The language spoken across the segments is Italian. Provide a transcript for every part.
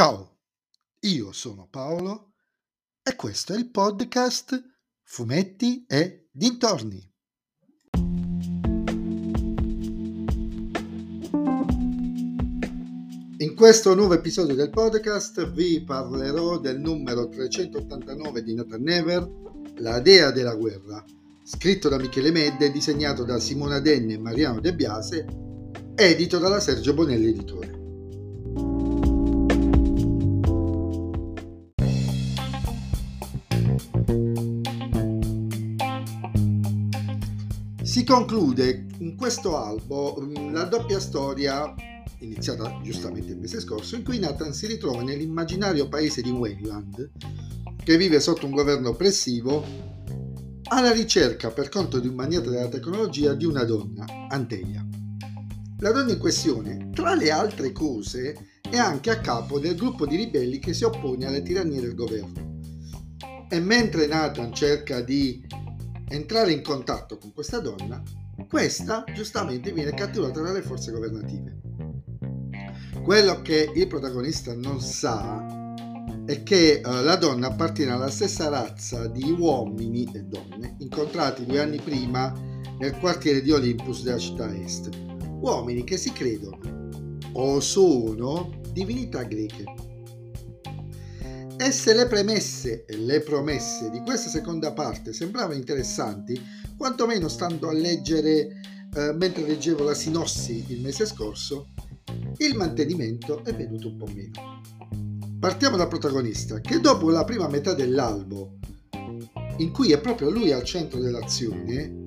Ciao, io sono Paolo e questo è il podcast Fumetti e Dintorni. In questo nuovo episodio del podcast vi parlerò del numero 389 di Nathan Never, La dea della guerra, scritto da Michele Medde, disegnato da Simona Denne e Mariano De Biase, edito dalla Sergio Bonelli Editore. Si conclude in questo albo mm, la doppia storia iniziata giustamente il mese scorso, in cui Nathan si ritrova nell'immaginario paese di Wayland, che vive sotto un governo oppressivo, alla ricerca, per conto di un magnate della tecnologia, di una donna, Anteia. La donna in questione, tra le altre cose, è anche a capo del gruppo di ribelli che si oppone alle tirannie del governo. E mentre Nathan cerca di entrare in contatto con questa donna, questa giustamente viene catturata dalle forze governative. Quello che il protagonista non sa è che uh, la donna appartiene alla stessa razza di uomini e donne incontrati due anni prima nel quartiere di Olympus della città est. Uomini che si credono o sono divinità greche e se le premesse e le promesse di questa seconda parte sembravano interessanti, quantomeno stando a leggere eh, mentre leggevo la sinossi il mese scorso, il mantenimento è venuto un po' meno. Partiamo dal protagonista, che dopo la prima metà dell'albo, in cui è proprio lui al centro dell'azione,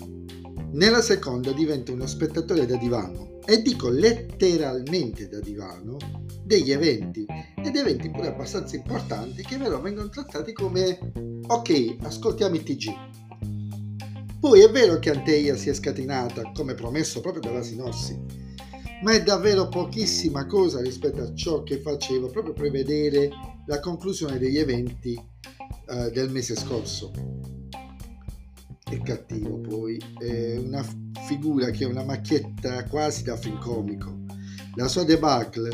nella seconda diventa uno spettatore da divano, e dico letteralmente da divano, degli eventi ed eventi pure abbastanza importanti che però vengono trattati come ok, ascoltiamo il TG. Poi è vero che Anteia si è scatenata, come promesso proprio dalla sinossi, ma è davvero pochissima cosa rispetto a ciò che faceva proprio prevedere la conclusione degli eventi uh, del mese scorso. Il cattivo poi è una figura che è una macchietta quasi da film comico la sua debacle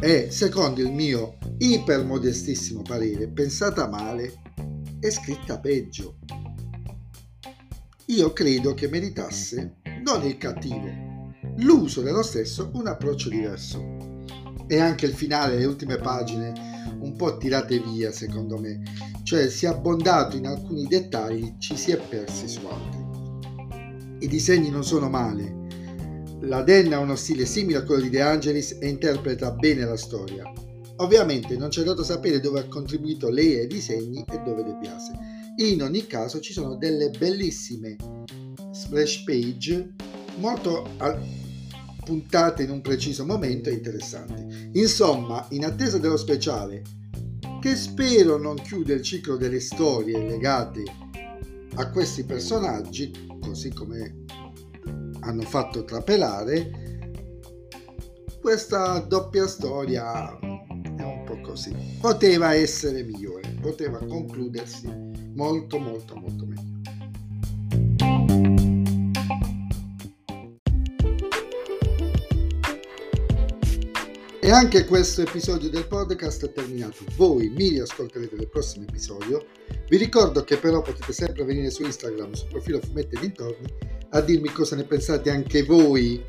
è, secondo il mio ipermodestissimo parere, pensata male e scritta peggio. Io credo che meritasse, non il cattivo, l'uso dello stesso un approccio diverso. E anche il finale, le ultime pagine, un po' tirate via secondo me, cioè si è abbondato in alcuni dettagli, ci si è persi su altri. I disegni non sono male, la Denna ha uno stile simile a quello di De Angelis e interpreta bene la storia. Ovviamente non c'è dato sapere dove ha contribuito lei ai disegni e dove De Biase. In ogni caso ci sono delle bellissime splash page molto puntate in un preciso momento e interessanti. Insomma, in attesa dello speciale, che spero non chiude il ciclo delle storie legate a questi personaggi, così come hanno fatto trapelare, questa doppia storia è un po' così. Poteva essere migliore, poteva concludersi molto molto molto meglio. E anche questo episodio del podcast è terminato. Voi mi riascolterete nel prossimo episodio. Vi ricordo che però potete sempre venire su Instagram, sul profilo Fumetti Dintorni a dirmi cosa ne pensate anche voi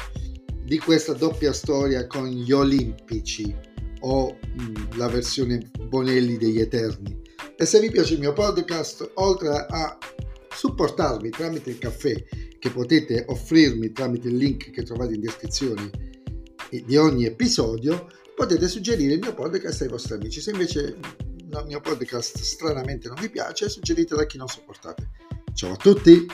di questa doppia storia con gli Olimpici o mh, mm, la versione Bonelli degli Eterni. E se vi piace il mio podcast, oltre a supportarmi tramite il caffè che potete offrirmi tramite il link che trovate in descrizione di ogni episodio, potete suggerire il mio podcast ai vostri amici. Se invece il mio podcast stranamente non vi piace, suggeritelo a chi non sopportate. Ciao a tutti!